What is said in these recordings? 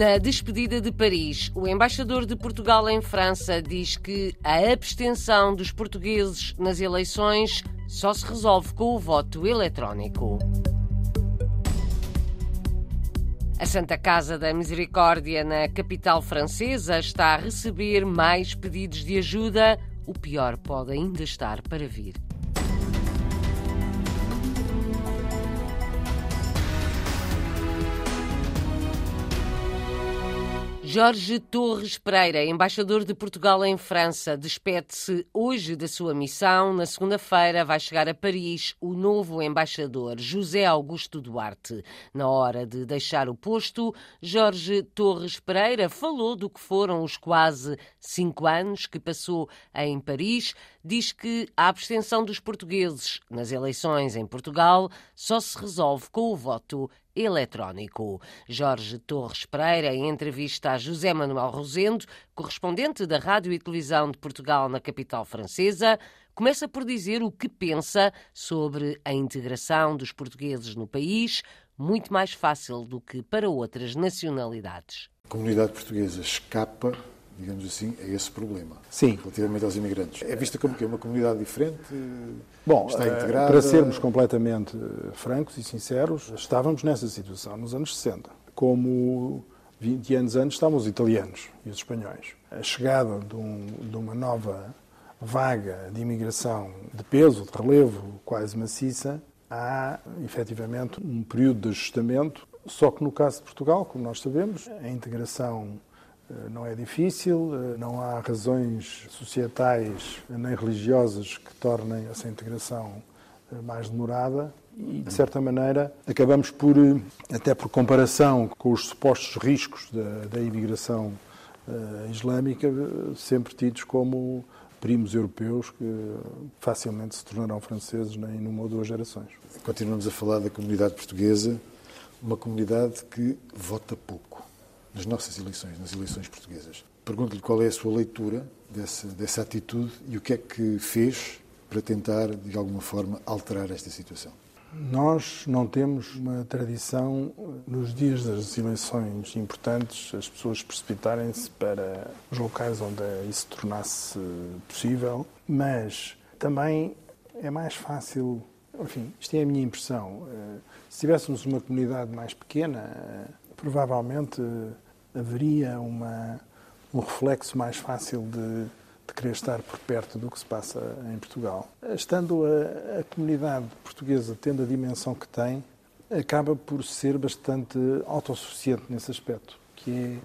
Na despedida de Paris, o embaixador de Portugal em França diz que a abstenção dos portugueses nas eleições só se resolve com o voto eletrónico. A Santa Casa da Misericórdia, na capital francesa, está a receber mais pedidos de ajuda. O pior pode ainda estar para vir. Jorge Torres Pereira, embaixador de Portugal em França, despede-se hoje da sua missão. Na segunda-feira vai chegar a Paris o novo embaixador, José Augusto Duarte. Na hora de deixar o posto, Jorge Torres Pereira falou do que foram os quase cinco anos que passou em Paris. Diz que a abstenção dos portugueses nas eleições em Portugal só se resolve com o voto eletrónico. Jorge Torres Pereira, em entrevista a José Manuel Rosendo, correspondente da Rádio e Televisão de Portugal na capital francesa, começa por dizer o que pensa sobre a integração dos portugueses no país, muito mais fácil do que para outras nacionalidades. A comunidade portuguesa escapa digamos assim, a esse problema. Sim. Relativamente aos imigrantes. É vista como que é uma comunidade diferente? Bom, está eh, integrada? para sermos completamente eh, francos e sinceros, estávamos nessa situação nos anos 60. Como 20 anos antes estavam os italianos e os espanhóis. A chegada de, um, de uma nova vaga de imigração de peso, de relevo quase maciça, há efetivamente um período de ajustamento. Só que no caso de Portugal, como nós sabemos, a integração não é difícil, eh, não há razões societais nem religiosas que tornem essa integração eh, mais demorada e, de certa maneira, acabamos por, até por comparação com os supostos riscos da, da imigração uh, islâmica, sempre tidos como primos europeus que facilmente se tornarão franceses em uma ou duas gerações. Continuamos a falar da comunidade portuguesa, uma comunidade que vota pouco nas nossas eleições, nas eleições portuguesas. Pergunto-lhe qual é a sua leitura dessa, dessa atitude e o que é que fez para tentar, de alguma forma, alterar esta situação. Nós não temos uma tradição, nos dias das eleições importantes, as pessoas precipitarem-se para os locais onde isso tornasse possível, mas também é mais fácil, enfim, isto é a minha impressão. Eh, se tivéssemos uma comunidade mais pequena, provavelmente haveria uma, um reflexo mais fácil de, de querer estar por perto do que se passa em Portugal. Estando a, a comunidade portuguesa tendo a dimensão que tem, acaba por ser bastante autossuficiente nesse aspecto, que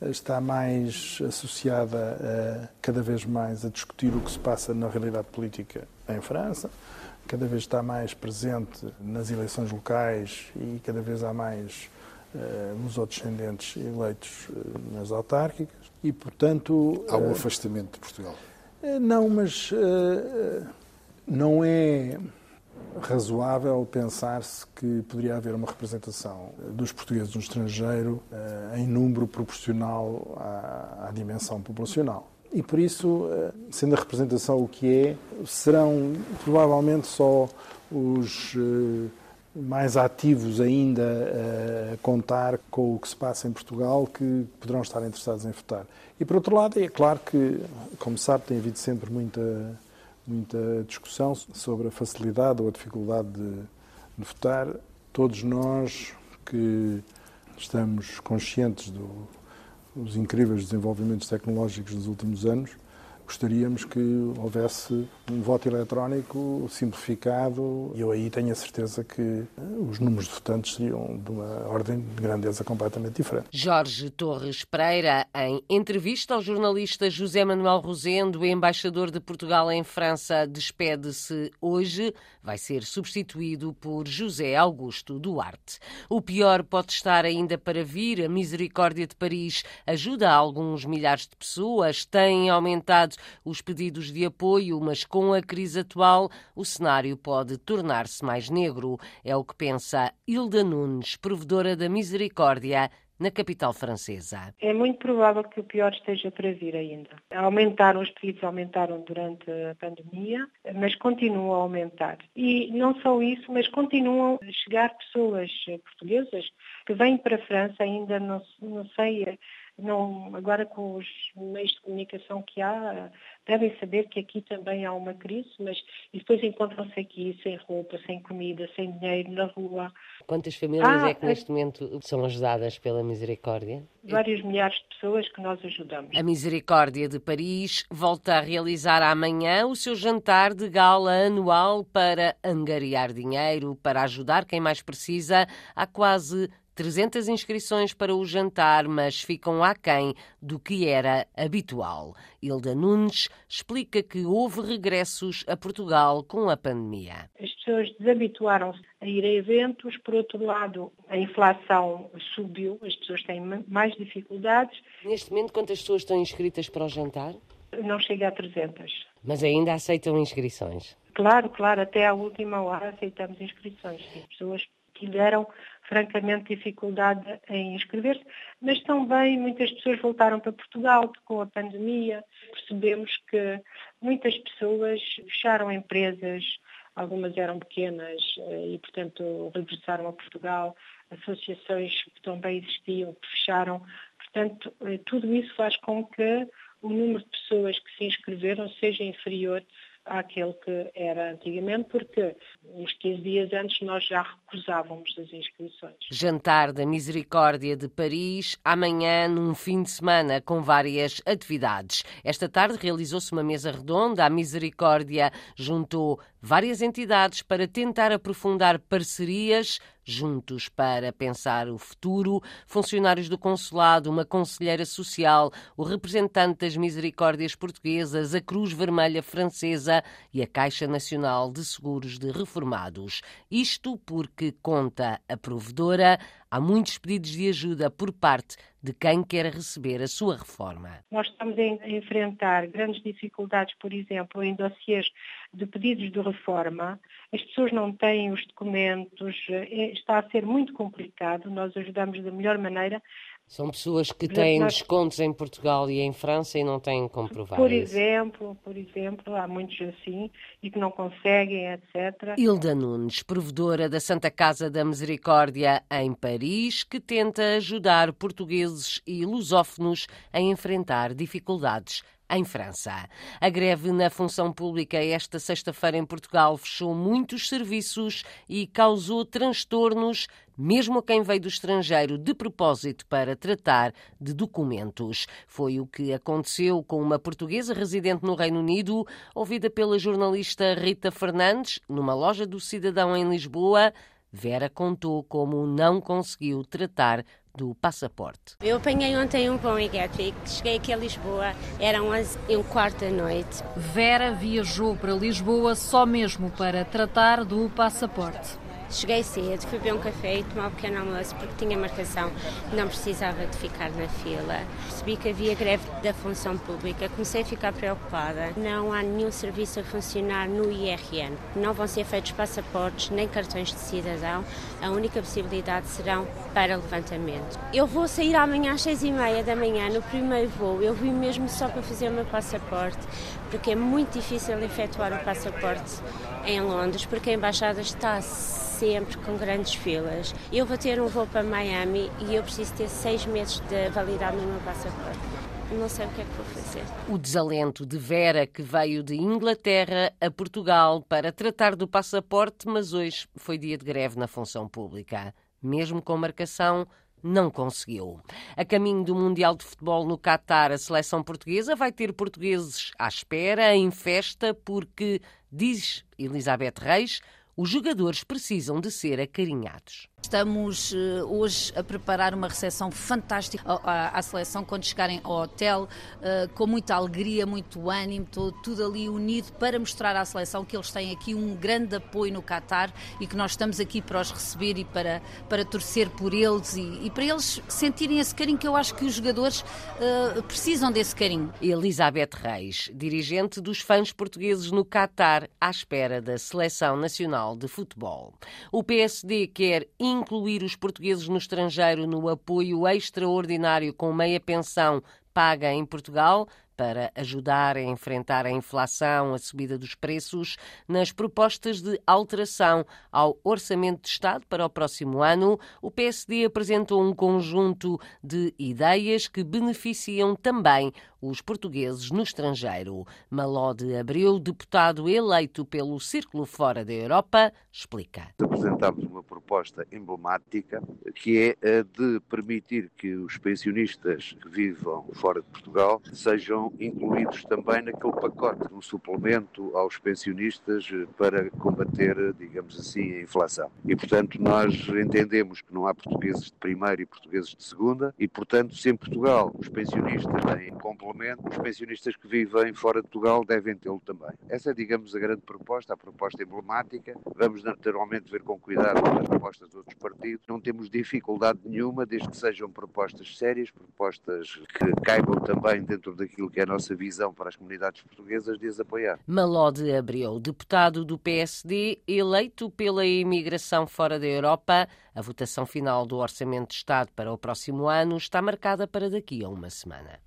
é, está mais associada a, cada vez mais a discutir o que se passa na realidade política em França, cada vez está mais presente nas eleições locais e cada vez há mais eh, nos outros descendentes eleitos eh, nas autárquicas e, portanto... Há um eh, afastamento de Portugal? Não, mas não é razoável pensar-se que poderia haver uma representação dos portugueses no estrangeiro em número proporcional à, à dimensão populacional. E por isso, sendo a representação o que é, serão provavelmente só os mais ativos ainda a contar com o que se passa em Portugal que poderão estar interessados em votar. E por outro lado, é claro que, como sabe, tem havido sempre muita, muita discussão sobre a facilidade ou a dificuldade de, de votar. Todos nós que estamos conscientes do, dos incríveis desenvolvimentos tecnológicos dos últimos anos, gostaríamos que houvesse um voto eletrónico simplificado e eu aí tenho a certeza que eh, os números de votantes seriam de uma ordem de grandeza completamente diferente. Jorge Torres Pereira, em entrevista ao jornalista José Manuel Rosendo, embaixador de Portugal em França, despede-se hoje. Vai ser substituído por José Augusto Duarte. O pior pode estar ainda para vir. A Misericórdia de Paris ajuda alguns milhares de pessoas, tem aumentado os pedidos de apoio, mas com a crise atual o cenário pode tornar-se mais negro. É o que pensa Hilda Nunes, provedora da Misericórdia na capital francesa. É muito provável que o pior esteja para vir ainda. Aumentaram, os pedidos aumentaram durante a pandemia, mas continuam a aumentar. E não só isso, mas continuam a chegar pessoas portuguesas que vêm para a França, ainda não, não sei não, agora com os meios de comunicação que há, devem saber que aqui também há uma crise, mas depois encontram-se aqui sem roupa, sem comida, sem dinheiro, na rua. Quantas famílias ah, é que neste é... momento são ajudadas pela Misericórdia? Vários milhares de pessoas que nós ajudamos. A Misericórdia de Paris volta a realizar amanhã o seu jantar de gala anual para angariar dinheiro, para ajudar quem mais precisa. Há quase 300 inscrições para o jantar, mas ficam aquém do que era habitual. Hilda Nunes explica que houve regressos a Portugal com a pandemia. As pessoas desabituaram-se a ir a eventos, por outro lado, a inflação subiu, as pessoas têm mais dificuldades. Neste momento, quantas pessoas estão inscritas para o jantar? Não chega a 300. Mas ainda aceitam inscrições? Claro, claro, até à última hora aceitamos inscrições. As pessoas tiveram francamente dificuldade em inscrever-se, mas também muitas pessoas voltaram para Portugal com a pandemia. Percebemos que muitas pessoas fecharam empresas, algumas eram pequenas eh, e, portanto, regressaram a Portugal, associações que também existiam, que fecharam. Portanto, eh, tudo isso faz com que o número de pessoas que se inscreveram seja inferior àquele que era antigamente, porque uns 15 dias antes nós já recusávamos as inscrições. Jantar da Misericórdia de Paris, amanhã num fim de semana com várias atividades. Esta tarde realizou-se uma mesa redonda. A Misericórdia juntou várias entidades para tentar aprofundar parcerias juntos para pensar o futuro, funcionários do consulado, uma conselheira social, o representante das Misericórdias Portuguesas, a Cruz Vermelha Francesa e a Caixa Nacional de Seguros de Reformados. Isto porque, conta a provedora, há muitos pedidos de ajuda por parte de quem quer receber a sua reforma. Nós estamos a enfrentar grandes dificuldades, por exemplo, em dossiês de pedidos de reforma. As pessoas não têm os documentos, é, está a ser muito complicado. Nós ajudamos da melhor maneira, são pessoas que têm descontos em Portugal e em França e não têm como provar Por exemplo, por exemplo, há muitos assim e que não conseguem, etc. Hilda Nunes, provedora da Santa Casa da Misericórdia em Paris, que tenta ajudar portugueses e lusófonos a enfrentar dificuldades em França. A greve na função pública esta sexta-feira em Portugal fechou muitos serviços e causou transtornos mesmo a quem veio do estrangeiro de propósito para tratar de documentos. Foi o que aconteceu com uma portuguesa residente no Reino Unido, ouvida pela jornalista Rita Fernandes, numa loja do Cidadão em Lisboa. Vera contou como não conseguiu tratar do passaporte. Eu apanhei ontem um pão em Gatwick, cheguei aqui a Lisboa, eram 11 e um quarto da noite. Vera viajou para Lisboa só mesmo para tratar do passaporte. Cheguei cedo, fui beber um café e tomar um pequeno almoço porque tinha marcação, não precisava de ficar na fila. Percebi que havia greve da função pública, comecei a ficar preocupada. Não há nenhum serviço a funcionar no IRN. Não vão ser feitos passaportes nem cartões de cidadão. A única possibilidade serão para levantamento. Eu vou sair amanhã às seis e meia da manhã no primeiro voo. Eu vim mesmo só para fazer o meu passaporte, porque é muito difícil efetuar o passaporte em Londres, porque a embaixada está sempre com grandes filas. Eu vou ter um voo para Miami e eu preciso ter seis meses de validade no meu passaporte. Não sei o que é que vou fazer. O desalento de Vera, que veio de Inglaterra a Portugal para tratar do passaporte, mas hoje foi dia de greve na função pública. Mesmo com marcação, não conseguiu. A caminho do Mundial de Futebol no Catar, a seleção portuguesa vai ter portugueses à espera, em festa, porque, diz Elizabeth Reis, os jogadores precisam de ser acarinhados. Estamos uh, hoje a preparar uma recepção fantástica à, seleção quando chegarem ao hotel, uh, com muita alegria, muito ânimo, tudo ali unido para mostrar à seleção que eles têm aqui um grande apoio no Qatar e que nós estamos aqui para os receber e para, para torcer por eles e, e para eles sentirem esse carinho que eu acho que os jogadores uh, precisam desse carinho. Elizabeth Reis, dirigente dos fãs portugueses no Qatar, à espera da Seleção Nacional de Futebol. O PSD quer incluir os portugueses no estrangeiro no apoio extraordinário com meia pensão paga em Portugal para ajudar a enfrentar a inflação, a subida dos preços, nas propostas de alteração ao Orçamento de Estado para o próximo ano, o PSD apresentou um conjunto de ideias que beneficiam também os portugueses no estrangeiro. Malode Abreu, deputado eleito pelo Círculo Fora da Europa, explica. Apresentámos uma proposta emblemática que é a de permitir que os pensionistas que vivam fora de Portugal sejam incluídos também naquele pacote, um suplemento aos pensionistas para combater, digamos assim, a inflação. E, portanto, nós entendemos que não há portugueses de primeira e portugueses de segunda e, portanto, se em Portugal os pensionistas têm complemento os pensionistas que vivem fora de Portugal devem tê-lo também. Essa é, digamos, a grande proposta, a proposta emblemática. Vamos naturalmente ver com cuidado propostas de outros partidos. Não temos dificuldade nenhuma, desde que sejam propostas sérias, propostas que caibam também dentro daquilo que é a nossa visão para as comunidades portuguesas, de as apoiar. Malode Abreu, deputado do PSD, eleito pela imigração fora da Europa. A votação final do Orçamento de Estado para o próximo ano está marcada para daqui a uma semana.